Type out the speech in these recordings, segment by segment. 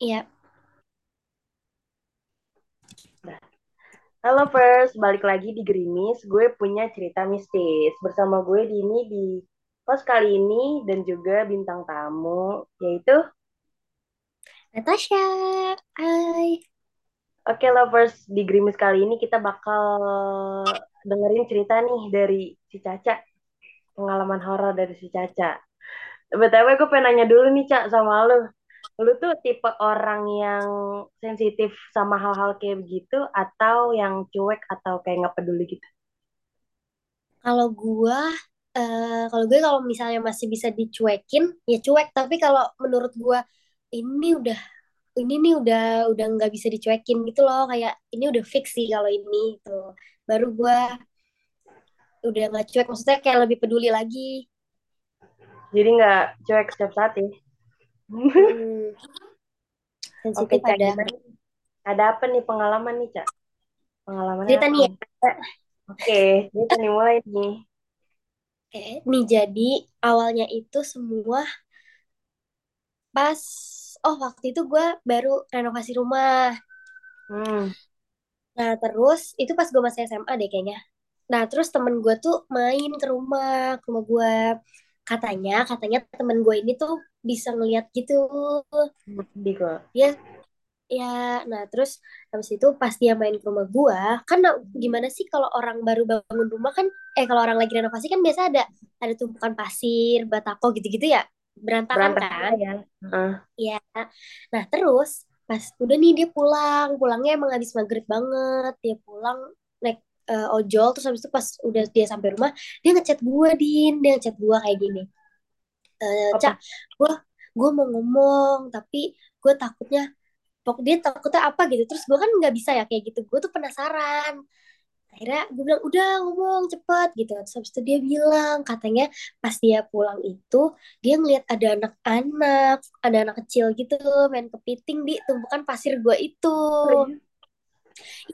Iya, Halo First, balik lagi di Gerimis. Gue punya cerita mistis. Bersama gue di ini di kos kali ini dan juga bintang tamu yaitu Natasha. Hai. Oke lovers di Gerimis kali ini kita bakal dengerin cerita nih dari si Caca, pengalaman horor dari si Caca. BTW gue pengen nanya dulu nih Cak sama lu. Lu tuh tipe orang yang sensitif sama hal-hal kayak begitu atau yang cuek atau kayak nggak peduli gitu? Kalau gua, eh kalau gue kalau misalnya masih bisa dicuekin, ya cuek. Tapi kalau menurut gua ini udah, ini nih udah, udah nggak bisa dicuekin gitu loh. Kayak ini udah fix sih kalau ini tuh. Baru gua udah nggak cuek. Maksudnya kayak lebih peduli lagi. Jadi nggak cuek setiap saat ya? Mm-mm. Oke, Cak, ada. gimana? Ada apa nih pengalaman nih, Cak? Pengalamannya Cerita apa nih ya. Oke, kita nih mulai nih. Oke, nih jadi awalnya itu semua pas, oh waktu itu gue baru renovasi rumah. Hmm, Nah, terus itu pas gue masih SMA deh kayaknya. Nah, terus temen gue tuh main ke rumah, ke rumah gue. Katanya, katanya temen gue ini tuh bisa ngeliat gitu. sedih kok. Dia, ya, nah terus habis itu pas dia main ke rumah gue, kan nah, gimana sih kalau orang baru bangun rumah kan, eh kalau orang lagi renovasi kan biasa ada ada tumpukan pasir, batako gitu-gitu ya, berantakan Berantakan kan. ya. Heeh. Iya. Nah, terus pas udah nih dia pulang, pulangnya emang habis maghrib banget. Dia pulang naik eh, ojol terus habis itu pas udah dia sampai rumah, dia ngechat gue, Din. Dia ngechat gue kayak gini. Eh, Cak, gue gue mau ngomong tapi gue takutnya pok dia takutnya apa gitu. Terus gue kan nggak bisa ya kayak gitu. Gue tuh penasaran. Akhirnya gue bilang, udah ngomong cepet gitu. Terus habis itu dia bilang, katanya pas dia pulang itu, dia ngeliat ada anak-anak, ada anak kecil gitu, main kepiting di tumpukan pasir gue itu.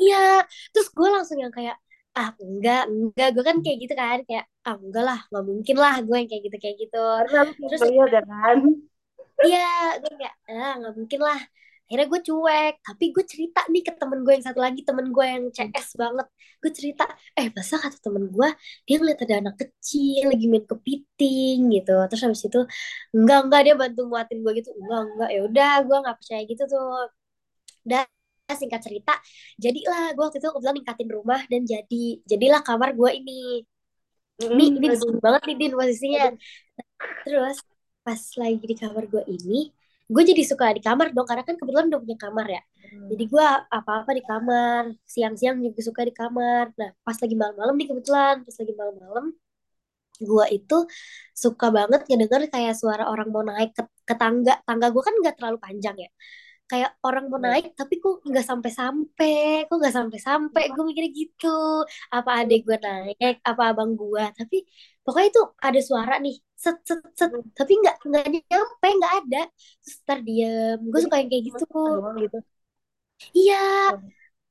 Iya, terus gue langsung yang kayak, ah enggak, enggak. Gue kan kayak gitu kan, kayak, ah enggak lah, nggak mungkin lah gue yang kayak gitu, kayak gitu. Terus belum lihat ya kan? Iya, gue kayak, ah nggak mungkin lah. Akhirnya gue cuek, tapi gue cerita nih ke temen gue yang satu lagi, temen gue yang CS banget. Gue cerita, eh masa kata temen gue, dia ngeliat ada anak kecil lagi main kepiting gitu. Terus habis itu, enggak, enggak, dia bantu nguatin gue gitu. Enggak, enggak, ya udah, gue nggak percaya gitu tuh. Dan singkat cerita, jadilah gue waktu itu kebetulan ningkatin rumah dan jadi, jadilah kamar gue ini. Ini, Mm, ini sini aduh, banget nih, Din, posisinya. Terus pas lagi di kamar gue ini, gue jadi suka di kamar dong karena kan kebetulan udah punya kamar ya. Jadi gue apa-apa di kamar, siang-siang juga suka di kamar. Nah pas lagi malam-malam nih kebetulan, pas lagi malam-malam, gue itu suka banget ngedenger kayak suara orang mau naik ke, ke tangga. Tangga gue kan nggak terlalu panjang ya. Kayak orang mau naik tapi kok nggak sampai-sampai, kok nggak sampai-sampai. Gue mikirnya gitu. Apa adik gue naik, apa abang gue. Tapi pokoknya itu ada suara nih, set set set. Tapi nggak nggak nyampe, nggak ada. Terus ntar diem. Gue suka yang kayak gitu. doang gitu. Iya,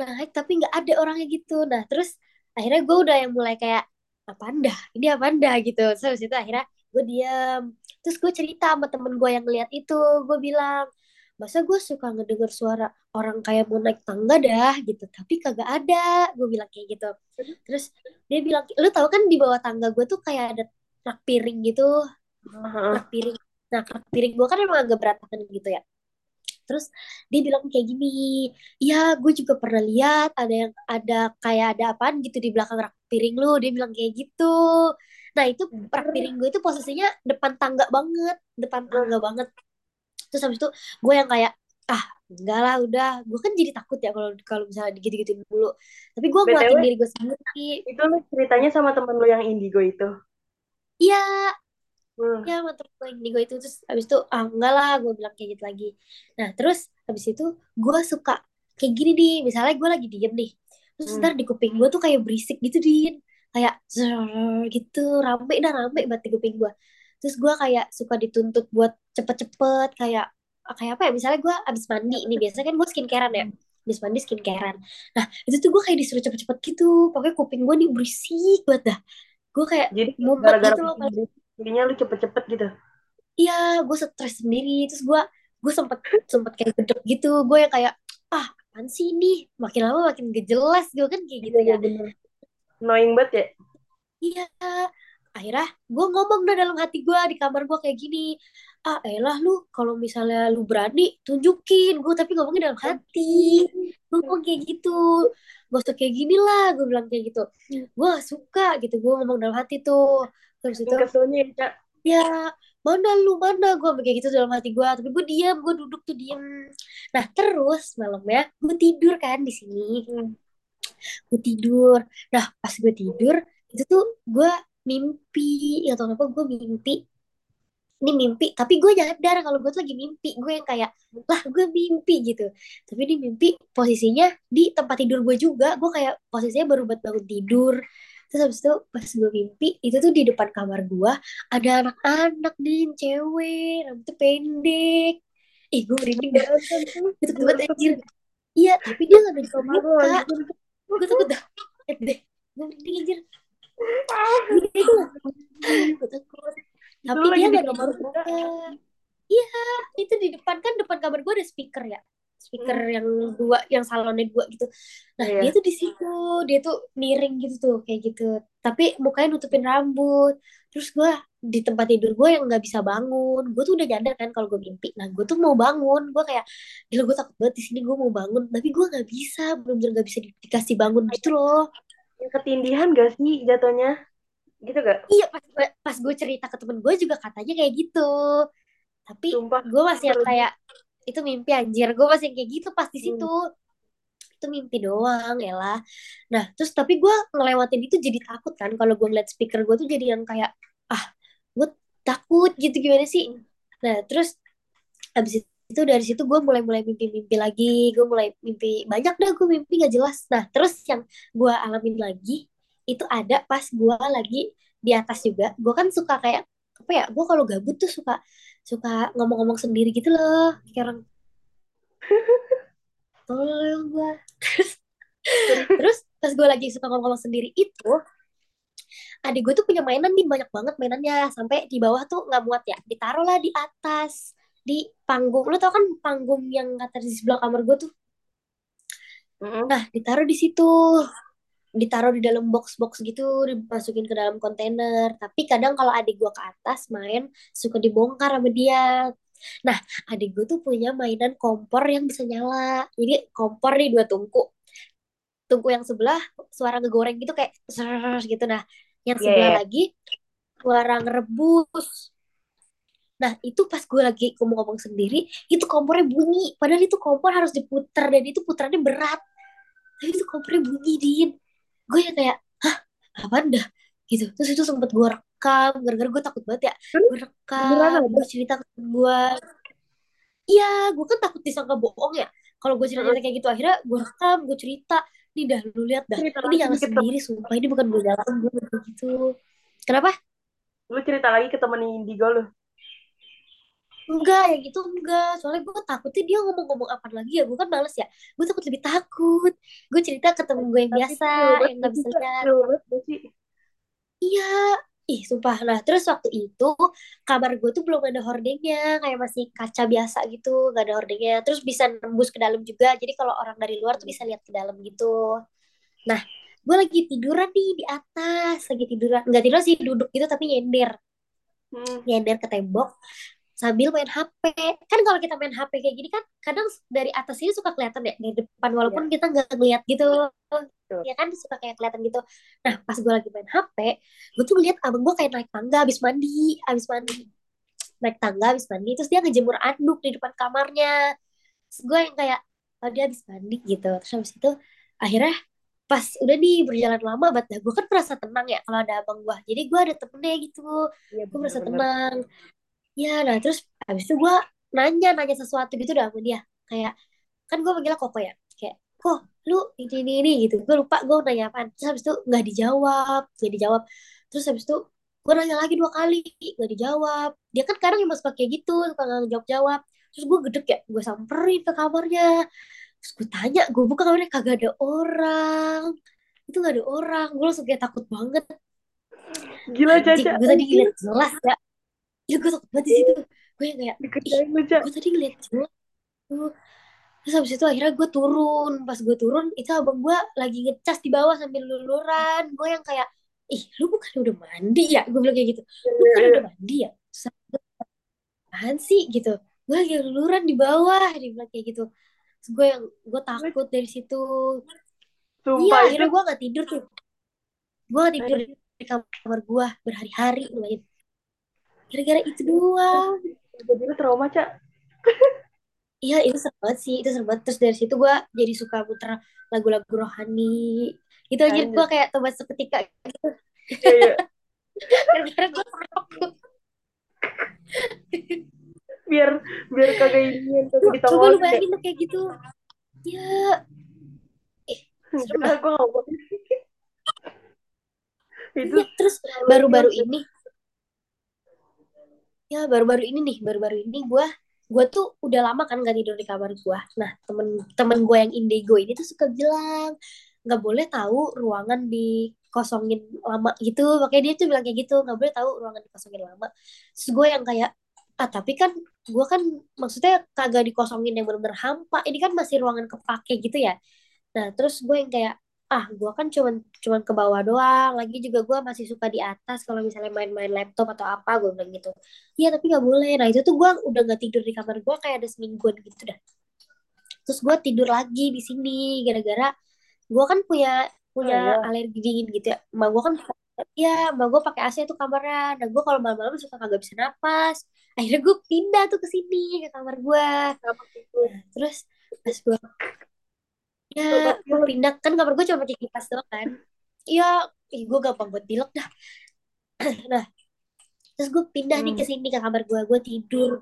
naik tapi nggak ada orangnya gitu. Nah terus akhirnya gue udah yang mulai kayak apa dah, ini apa dah gitu. Terus itu akhirnya gue diem. Terus gue cerita sama temen gue yang lihat itu, gue bilang, masa gue suka ngedenger suara orang kayak mau naik tangga dah gitu, tapi kagak ada. Gue bilang kayak gitu. Terus dia bilang, lu tahu kan di bawah tangga gue tuh kayak ada rak piring gitu, rak piring. Nah, rak piring gue kan emang agak berantakan gitu ya. Terus dia bilang kayak gini, iya gue juga pernah lihat ada yang ada kayak ada apaan gitu di belakang rak piring lu. Dia bilang kayak gitu. Nah itu rak piring gue itu posisinya depan tangga banget, depan tangga banget. Terus habis itu gue yang kayak ah enggak lah udah, gue kan jadi takut ya kalau kalau misalnya digitu-gituin dulu. Tapi gue nguatin BTW, diri gue sendiri. itu lu ceritanya sama temen lu yang indigo itu. Iya, Hmm. ya sama temen gue yang gue itu terus habis itu ah enggak lah gue bilang kayak gitu lagi nah terus habis itu gue suka kayak gini nih misalnya gue lagi diem nih terus Hmm. ntar di kuping gue tuh kayak berisik gitu din kayak gitu rame dah rame banget di kuping gue terus gue kayak suka dituntut buat cepet-cepet kayak kayak apa ya misalnya gue abis mandi ini biasanya kan gue skincarean ya. Abis mandi skincarean. Nah itu tuh gue kayak disuruh cepet-cepet gitu. Pokoknya kuping gue nih berisik banget dah. Gue kayak Jadi gara-gara gitu loh jadinya lu cepet-cepet gitu. Iya, gue stres sendiri. Terus gue gue sempet sempet kayak gedek gitu. Gue yang kayak ah apaan sih ini? Makin lama makin gak jelas. Gue kan kayak gitu Iya, ya. bener. Annoying banget ya. iya akhirnya gue ngomong dah dalam hati gue di kamar gue kayak gini ah elah lu kalau misalnya lu berani tunjukin. Gue tapi ngomongnya dalam hati. Gue ngomong kayak gitu. Gak usah kayak gini lah gue bilang kayak gitu. Gue suka gitu gue ngomong dalam hati tuh. Terus itu keselnya ya, ya mana lu mana? Gue kayak gitu dalam hati gue tapi gue diam gue duduk tuh diam nah terus malamnya gue tidur kan di sini. Hmm. gue tidur. Nah pas gue tidur itu tuh gue mimpi. Atau apa gue mimpi? Ini mimpi tapi gue nyadar kalau gue tuh lagi mimpi. Gue yang kayak lah gue mimpi gitu. Tapi ini mimpi posisinya di tempat tidur gue juga. Gue kayak posisinya baru buat bangun tidur. Terus habis itu pas gue mimpi itu tuh di depan kamar gue ada anak-anak nih cewek rambutnya pendek. Ih gue merinding dah itu banget anjir. Iya tapi dia nggak nunjuk muka gue takut dah. Lihat deh gue merinding anjir Iya, gue takut tapi Lu dia di nggak kamar muka iya itu di depan. Kan depan kamar gue ada speaker ya. Speaker Hmm. yang dua yang salonnya dua gitu. Nah Iya. dia tuh di situ. Dia tuh miring gitu tuh kayak gitu. Tapi mukanya nutupin rambut. Terus gue di tempat tidur gue yang nggak bisa bangun. Gue tuh udah nyadar kan kalau gue mimpi. Nah gue tuh mau bangun. Gue kayak gila gue takut banget di sini. Gue mau bangun. Tapi gue nggak bisa. Belum nggak bisa di- dikasih bangun gitu loh ketindihan gak sih jatuhnya? Gitu gak? iya pas gue pas gue cerita ke temen gue juga katanya kayak gitu tapi Sumpah. gue masih yang kayak itu mimpi anjir gue masih kayak gitu pas di Hmm. situ itu mimpi doang ya lah nah terus tapi gue ngelewatin itu jadi takut kan kalau gue ngeliat speaker gue tuh jadi yang kayak ah gue takut gitu gimana sih nah terus habis itu dari situ gue mulai mulai mimpi-mimpi lagi. Gue mulai mimpi banyak dah gue mimpi gak jelas. Nah terus yang gue alamin lagi itu ada pas gue lagi di atas juga. Gue kan suka kayak apa ya gue kalau gabut tuh suka suka ngomong-ngomong sendiri gitu loh. Kayak orang tolong gue terus terus pas gue lagi suka ngomong-ngomong sendiri itu adik gue tuh punya mainan nih banyak banget mainannya. Sampai di bawah tuh nggak muat ya ditaruh lah di atas di panggung. Lo tau kan panggung yang kata di sebelah kamar gue tuh? Mm-mm. nah ditaruh di situ. Ditaruh di dalam box-box gitu dimasukin ke dalam kontainer. Tapi kadang kalau adik gue ke atas main suka dibongkar sama dia. Nah adik gue tuh punya mainan kompor yang bisa nyala. Jadi kompor nih dua tungku. Tungku yang sebelah suara ngegoreng gitu kayak ser gitu. Nah yang Iya, sebelah iya. lagi suara ngerebus nah itu pas gue lagi ngomong-ngomong sendiri itu kompornya bunyi. Padahal itu kompor harus diputer dan itu puterannya berat. Tapi itu kompornya bunyi din. Gue yang kayak hah? Apaan dah? Gitu. Terus itu sempet gue rekam. Gara-gara gue takut banget ya. Gue rekam gue cerita ke gue iya gue kan takut disangka bohong ya. Kalau gue cerita kayak gitu akhirnya gue rekam gue cerita. Nih dah lu lihat dah. Cerita ini temen. sendiri sumpah. Ini bukan gue nyalain gue gitu kenapa? Lu cerita lagi ke temen Indigo lu. Enggak yang itu enggak soalnya gue takutnya dia ngomong-ngomong apa lagi ya gue kan males ya gue takut lebih takut gue cerita ke temen gue yang Tapi biasa banget yang nggak gak bisa lihat gak? Iya, ih sumpah. Nah, terus waktu itu kamar gue tuh belum ada hordengnya, kayak masih kaca biasa gitu, gak ada hordengnya. Terus bisa nembus ke dalam juga, jadi kalau orang dari luar tuh bisa lihat ke dalam gitu. Nah, gue lagi tiduran nih di atas, lagi tiduran. Nggak tidur sih, duduk gitu tapi nyender, Hmm. nyender ke tembok sambil main HP. Kan kalau kita main HP kayak gini kan, kadang dari atas ini suka kelihatan ya, dari depan walaupun kita nggak ngeliat gitu. Betul. Ya kan suka kayak kelihatan gitu. Nah, pas gue lagi main HP, gue tuh ngeliat abang gue kayak naik tangga habis mandi, habis mandi. Naik tangga habis mandi, terus dia ngejemur anduk di depan kamarnya. Terus gue yang kayak, oh dia habis mandi gitu. Terus habis itu, akhirnya pas udah nih berjalan lama banget dah gue kan merasa tenang ya kalau ada abang gue jadi gue ada temennya gitu Iya gue merasa tenang ya nah terus habis itu gue nanya nanya sesuatu gitu dah sama dia. Kayak kan gue manggilnya koko ya. Kayak kok lu ini ini ini gitu. Gue lupa gue nanya apaan. Terus habis itu nggak dijawab nggak dijawab. Terus habis itu gue nanya lagi dua kali nggak dijawab. Dia kan kadang emang suka kayak gitu suka nggak jawab jawab terus gue gedek ya gue samperin ke kamarnya. Terus gue tanya gue buka kamarnya kagak ada orang. Itu gak ada orang. Gue langsung kayak takut banget. Gila Caca. gue tadi ngeliat jelas ya ya gue takut banget di situ. Gue yang kayak gue tadi ngeliat cewek tuh. Terus habis itu akhirnya gue turun. Pas gue turun itu abang gue lagi ngecas di bawah sambil luluran. Gue yang kayak ih lu bukan udah mandi ya? Gue bilang kayak gitu. Lu Iya, bukan iya. udah mandi ya? Apaan sih? Gitu. Gue lagi luluran di bawah dia bilang kayak gitu. Terus gue yang gue takut dari situ. Iya Sumpah akhirnya gue gak tidur tuh. Gue gak tidur di kamar gue berhari-hari gara-gara itu doang. Jadi lu trauma, Cak. iya itu seru banget sih itu seru banget. Terus dari situ gue jadi suka puter lagu-lagu rohani. Itu aja gue kayak tobat seketika gitu. Iya, iya. gue Biar biar kagak ingin kagak coba lu bayangin tuh kayak gitu. Ya eh gue. Itu iya terus baru-baru ini ya baru-baru ini nih baru-baru ini gue gue tuh udah lama kan gak tidur di kamar gue nah temen temen gue yang indigo ini tuh suka bilang nggak boleh tahu ruangan dikosongin lama gitu. Makanya dia tuh bilang kayak gitu nggak boleh tahu ruangan dikosongin lama. Terus gue yang kayak ah tapi kan gue kan maksudnya kagak dikosongin yang bener-bener hampa ini kan masih ruangan kepake gitu ya. Nah terus gue yang kayak ah gue kan cuman cuman ke bawah doang. Lagi juga gue masih suka di atas kalau misalnya main-main laptop atau apa gue bilang gitu. Iya tapi nggak boleh. Nah itu tuh gue udah nggak tidur di kamar gue kayak ada semingguan gitu dah. Terus gue tidur lagi di sini gara-gara gue kan punya Oh, punya iya. alergi dingin gitu ya. Emak gue kan ya emak gue pakai AC tuh kamarnya. Dan gue kalau malam-malam suka kagak bisa napas. Akhirnya gue pindah tuh ke sini ke kamar gue terus pas gue ya Sobat gue pindah kan kamar gue cuma pakai kipas doang kan? Iya gue gampang buat pilek dah. Nah terus gue pindah nih ke Hmm. sini ke kamar gue gue tidur.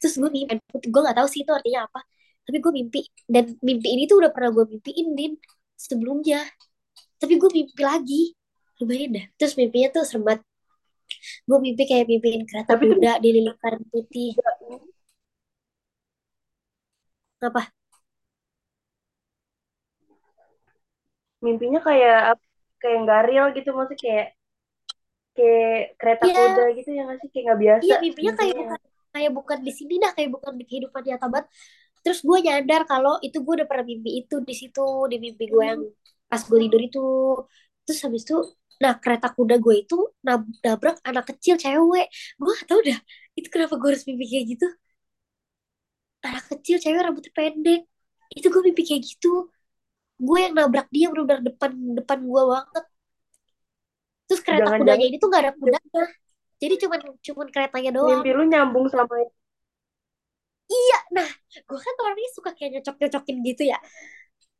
Terus gue mimpi gue nggak tahu sih itu artinya apa. Tapi gue mimpi dan mimpi ini tuh udah pernah gue mimpiin din sebelumnya. Tapi gue mimpi lagi. Lumayan dah terus mimpinya tuh serem banget gue mimpi kayak mimpiin kereta Tapi kuda dililitkan putih apa mimpinya kayak apa? kayak nggak real gitu maksudnya kayak kayak kereta Iya. kuda gitu ya nggak sih kayak nggak biasa iya mimpinya kayak mimpinya. bukan kayak bukan di sini dah kayak bukan di kehidupan nyata banget terus gue nyadar kalau itu gue udah pernah mimpi itu di situ di mimpi gue yang pas gue tidur itu terus habis itu nah kereta kuda gue itu nab- nabrak anak kecil cewek. Gue gak tau dah itu kenapa gue harus mimpi kayak gitu? Anak kecil cewek rambutnya pendek. Itu gue mimpi kayak gitu. Gue yang nabrak dia benar-benar depan depan gue banget. Terus kereta Jangan-jangan- kudanya ini tuh gak ada kudanya jadi cuman cuman keretanya doang. Mimpi lu nyambung sama nah gue kan orangnya suka kayak nyocok-nyocokin gitu ya.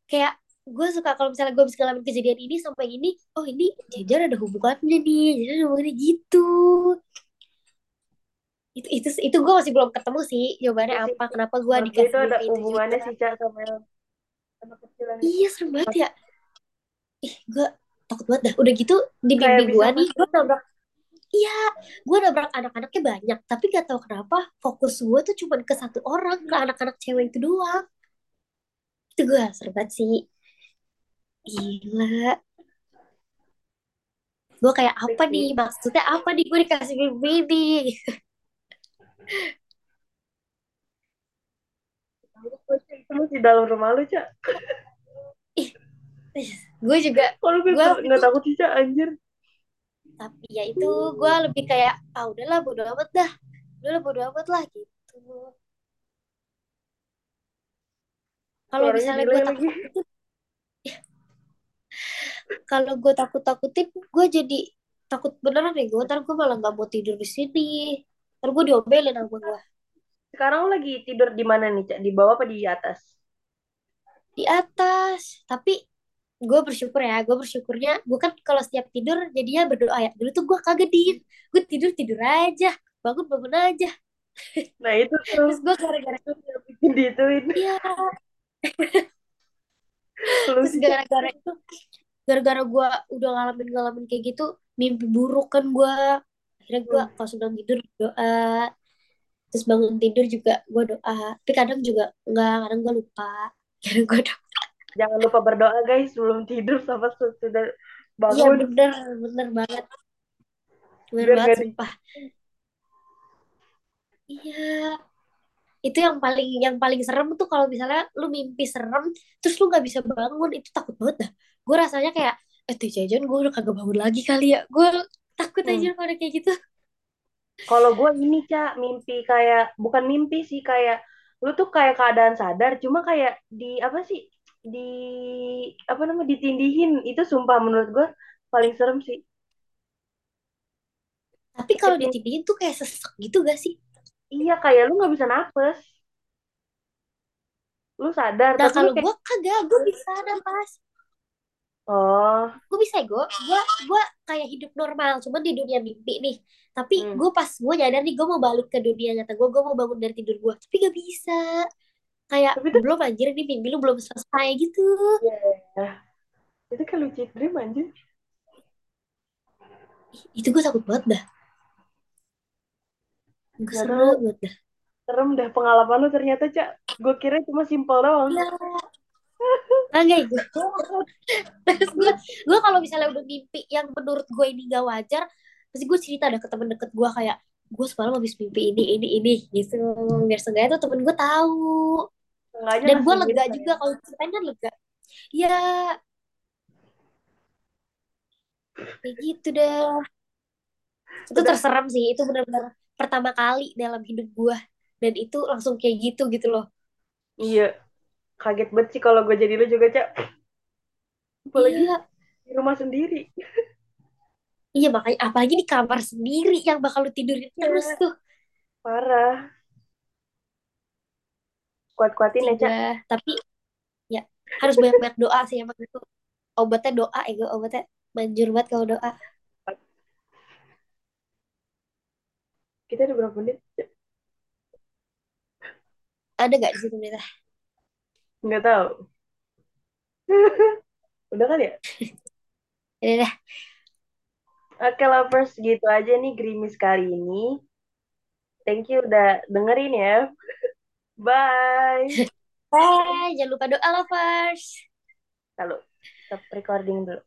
Kayak gue suka kalau misalnya gue bisa ngalamin kejadian ini sampai ini oh ini jajar ada hubungannya nih jajar ada hubungannya gitu. Itu itu itu gue masih belum ketemu sih jawabannya Iya apa kenapa gue dikasih itu ada itu hubungannya sih Cak sama yang anak kecil yang iya serem banget ya. Ih gue takut banget dah. Udah gitu di mimpi gue nih gue nabrak iya gue nabrak anak-anaknya banyak tapi gak tahu kenapa fokus gue tuh cuma ke satu orang ke anak-anak cewek itu doang. Itu gue serem banget sih gila. Gue kayak apa nih? Maksudnya apa nih? Gue dikasih nih itu lu di dalam rumah lu Cak. Gue juga kalau gue nggak takut sih Cak? Anjir. Tapi ya itu gue lebih kayak ah udahlah bodo amat dah. Udahlah bodo amat lah gitu. Kalau misalnya gue lagi. takut kalau gue takut takutin gue jadi takut beneran nih gue ntar gue malah nggak mau tidur di sini. Ntar gue diomelin sama gue sekarang lu lagi tidur di mana nih Cak? Di bawah apa di atas? Di atas. Tapi gue bersyukur ya gue bersyukurnya gue kan kalau setiap tidur jadinya berdoa ya. Dulu tuh gue di gue tidur tidur aja bangun bangun aja. Nah itu tuh. Terus gue gara-gara bikin diituin. Iya. Terus gara-gara itu gara-gara gue udah ngalamin ngalamin kayak gitu mimpi buruk kan gue akhirnya gue Hmm. kalau sebelum tidur doa. Terus bangun tidur juga gue doa. Tapi kadang juga enggak kadang gue lupa. Kadang gue doa. Jangan lupa berdoa guys sebelum tidur sama sesudah iya bangun. bener bener banget. Bener biar banget sumpah. Iya. Itu yang paling yang paling serem tuh kalau misalnya lu mimpi serem terus lu nggak bisa bangun itu takut banget dah gue rasanya kayak eh tuh jajan gue udah kagak bangun lagi kali ya gue takut aja Hmm. kalau kayak gitu Kalau gue ini, Cak, mimpi kayak, bukan mimpi sih, kayak, lu tuh kayak keadaan sadar, cuma kayak di, apa sih, di, apa namanya, ditindihin. Itu sumpah menurut gue paling serem sih. tapi kalau ditindihin tuh kayak sesek gitu gak sih iya, kayak lu nggak bisa nafas. Lu sadar, nah kalau kayak, gue kagak gue bisa nafas oh, gue bisa gue gue gue kayak hidup normal cuman di dunia mimpi nih. Tapi hmm. gue pas gue nyadar nih gue mau balik ke dunia nyata gue gue mau bangun dari tidur gue tapi gak bisa. Kayak Tapi itu, belum anjir nih mimpi lu belum selesai gitu. Ya, itu kan lucid dream anjir. Itu gue takut banget dah. Gue serem banget dah. Serem dah pengalaman lu ternyata, Cak. Gue kira cuma simpel doang. Ya kagak gue terus gue gue kalau misalnya udah mimpi yang menurut gue ini gak wajar pasti gue cerita dah ke temen deket gue kayak gue semalam habis mimpi ini ini ini gitu. Biar seenggaknya tuh temen gue tahu. Dan gue lega hint, juga kalau ceritain kan lega. Ya kayak gitu dah itu Udah, terserem sih itu benar-benar pertama kali dalam hidup gue dan itu langsung kayak gitu gitu loh. Iya. Kaget banget sih kalau gue jadi lu juga, Cak. Apalagi iya di rumah sendiri. iya makanya apalagi di kamar sendiri yang bakal lu tidurin terus Iya, tuh parah. Kuat-kuatin sih ya, gue tapi ya harus banyak-banyak doa sih emang itu obatnya doa ya gue obatnya manjur banget kalau doa Kita udah berapa menit? Ada gak di situ Nita? Nggak tahu. Udah kan ya? ya dah Oke, lovers. Gitu aja nih Grimis kali ini. Thank you udah dengerin ya. Bye. Bye, jangan lupa doa lovers. Lalu, stop recording dulu.